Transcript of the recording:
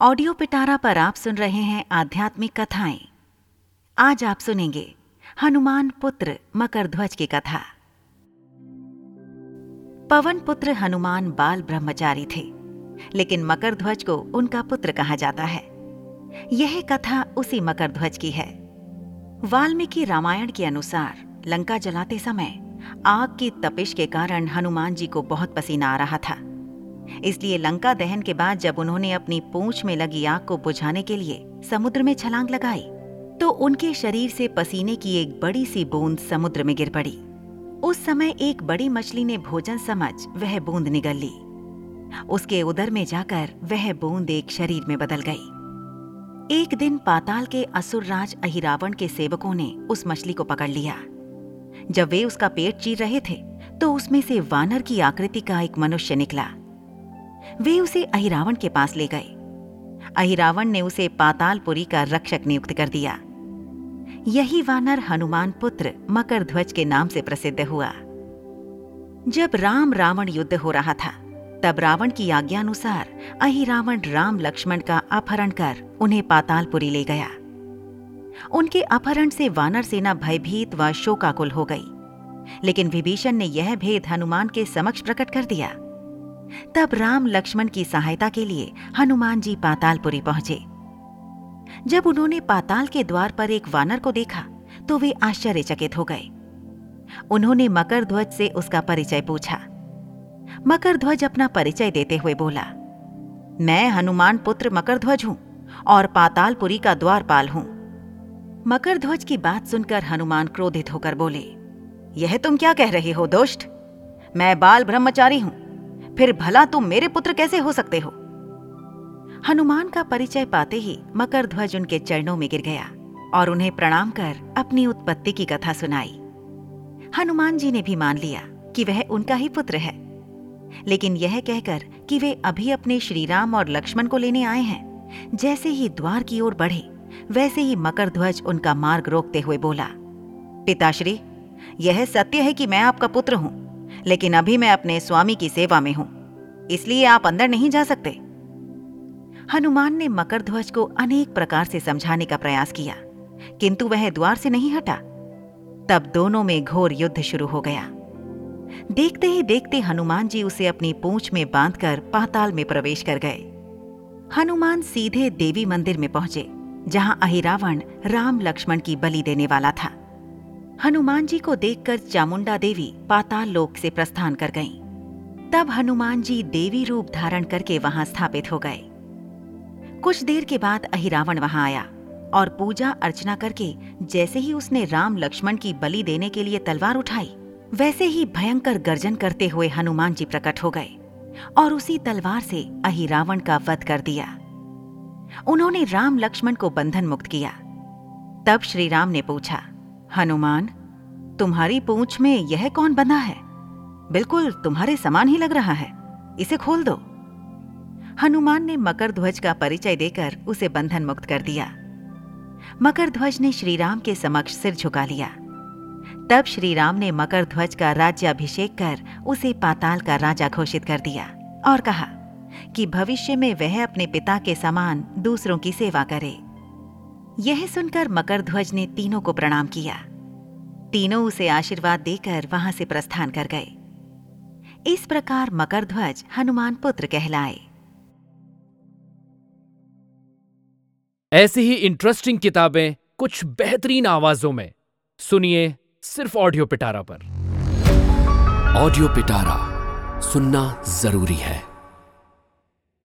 Audio पिटारा पर आप सुन रहे हैं आध्यात्मिक कथाएँ। आज आप सुनेंगे हनुमान पुत्र मकर ध्वज की कथा। पवन पुत्र हनुमान बाल ब्रह्मचारी थे, लेकिन मकर ध्वज को उनका पुत्र कहा जाता है। यह कथा उसी मकर ध्वज की है। वाल्मीकि रामायण के अनुसार लंका जलाते समय आग की तपिश के कारण हनुमान जी को बहुत पसीना आ रहा था। इसलिए लंका दहन के बाद जब उन्होंने अपनी पूंछ में लगी आग को बुझाने के लिए समुद्र में छलांग लगाई तो उनके शरीर से पसीने की एक बड़ी सी बूंद समुद्र में गिर पड़ी। उस समय एक बड़ी मछली ने भोजन समझ वह बूंद निगल ली। उसके उदर में जाकर वह बूंद एक शरीर में बदल गई। एक दिन पाताल के असुर राज अहिरावण के सेवकों ने उस मछली को पकड़ लिया। जब वे उसका पेट चीर रहे थे तो उसमें से वानर की आकृति का एक मनुष्य निकला। वे उसे अहिरावण के पास ले गए। अहिरावण ने उसे पातालपुरी का रक्षक नियुक्त कर दिया। यही वानर हनुमान पुत्र मकर ध्वज के नाम से प्रसिद्ध हुआ। जब राम रावण युद्ध हो रहा था, तब रावण की आज्ञानुसार अहिरावण राम लक्ष्मण का अपहरण कर उन्हें पातालपुरी ले गया। उनके अपहरण से वानर सेना भयभीत व शोकाकुल हो गई। लेकिन विभीषण ने यह भेद हनुमान के समक्ष प्रकट कर दिया। तब राम लक्ष्मण की सहायता के लिए हनुमान जी पातालपुरी पहुँचे। जब उन्होंने पाताल के द्वार पर एक वानर को देखा तो वे आश्चर्यचकित हो गए। उन्होंने मकर ध्वज से उसका परिचय पूछा। मकर ध्वज अपना परिचय देते हुए बोला, मैं हनुमान पुत्र मकर ध्वज हूँ और पातालपुरी का द्वारपाल हूँ। मकर ध्वज की बात सुनकर हनुमान क्रोधित होकर बोले, यह तुम क्या कह रहे हो दोस्त मैं बाल ब्रह्मचारी हूँ फिर भला तुम मेरे पुत्र कैसे हो सकते हो? हनुमान का परिचय पाते ही मकर ध्वज उनके चरणों में गिर गया और उन्हें प्रणाम कर अपनी उत्पत्ति की कथा सुनाई। हनुमान जी ने भी मान लिया कि वह उनका ही पुत्र है। लेकिन यह कहकर कि वे अभी अपने श्रीराम और लक्ष्मण को लेने आए हैं। जैसे ही द्वार की ओर बढ़े, वैसे ही मकर ध्वज उनका मार्ग रोकते हुए बोला, पिताश्री, यह सत्य है कि मैं आपका पुत्र हूँ। लेकिन अभी मैं अपने स्वामी की सेवा में हूँ। इसलिए आप अंदर नहीं जा सकते। हनुमान ने मकर ध्वज को अनेक प्रकार से समझाने का प्रयास किया, किंतु वह द्वार से नहीं हटा। तब दोनों में घोर युद्ध शुरू हो गया। देखते ही देखते हनुमान जी उसे अपनी पूंछ में बांधकर पाताल में प्रवेश कर गए। हनुमान सीधे देवी मंदिर में पहुँचे, जहाँ अहिरावण राम लक्ष्मण की बलि देने वाला था। हनुमान जी को देखकर चामुंडा देवी पाताल लोक से प्रस्थान कर गईं। तब हनुमान जी देवी रूप धारण करके वहाँ स्थापित हो गए। कुछ देर के बाद अहिरावण वहाँ आया और पूजा अर्चना करके जैसे ही उसने राम लक्ष्मण की बलि देने के लिए तलवार उठाई, वैसे ही भयंकर गर्जन करते हुए हनुमान जी प्रकट हो गए और उसी तलवार से अहिरावण का वध कर दिया। उन्होंने राम लक्ष्मण को बंधन मुक्त किया। तब श्री राम ने पूछा हनुमान, तुम्हारी पूंछ में यह कौन बंधा है? बिल्कुल तुम्हारे समान ही लग रहा है। इसे खोल दो। हनुमान ने मकर ध्वज का परिचय देकर उसे बंधन मुक्त कर दिया। मकर ध्वज ने श्रीराम के समक्ष सिर झुका लिया। तब श्रीराम ने मकर ध्वज का राज्याभिषेक कर उसे पाताल का राजा घोषित कर दिया और कहा कि भविष्य में वह अपने पिता के समान दूसरों की सेवा करे। यह सुनकर मकर ध्वज ने तीनों को प्रणाम किया। तीनों उसे आशीर्वाद देकर वहाँ से प्रस्थान कर गए। इस प्रकार मकर ध्वज हनुमान पुत्र कहलाए। ऐसी ही इंटरेस्टिंग किताबें कुछ बेहतरीन आवाजों में। सुनिए सिर्फ़ ऑडियो पिटारा पर। ऑडियो पिटारा सुनना ज़रूरी है।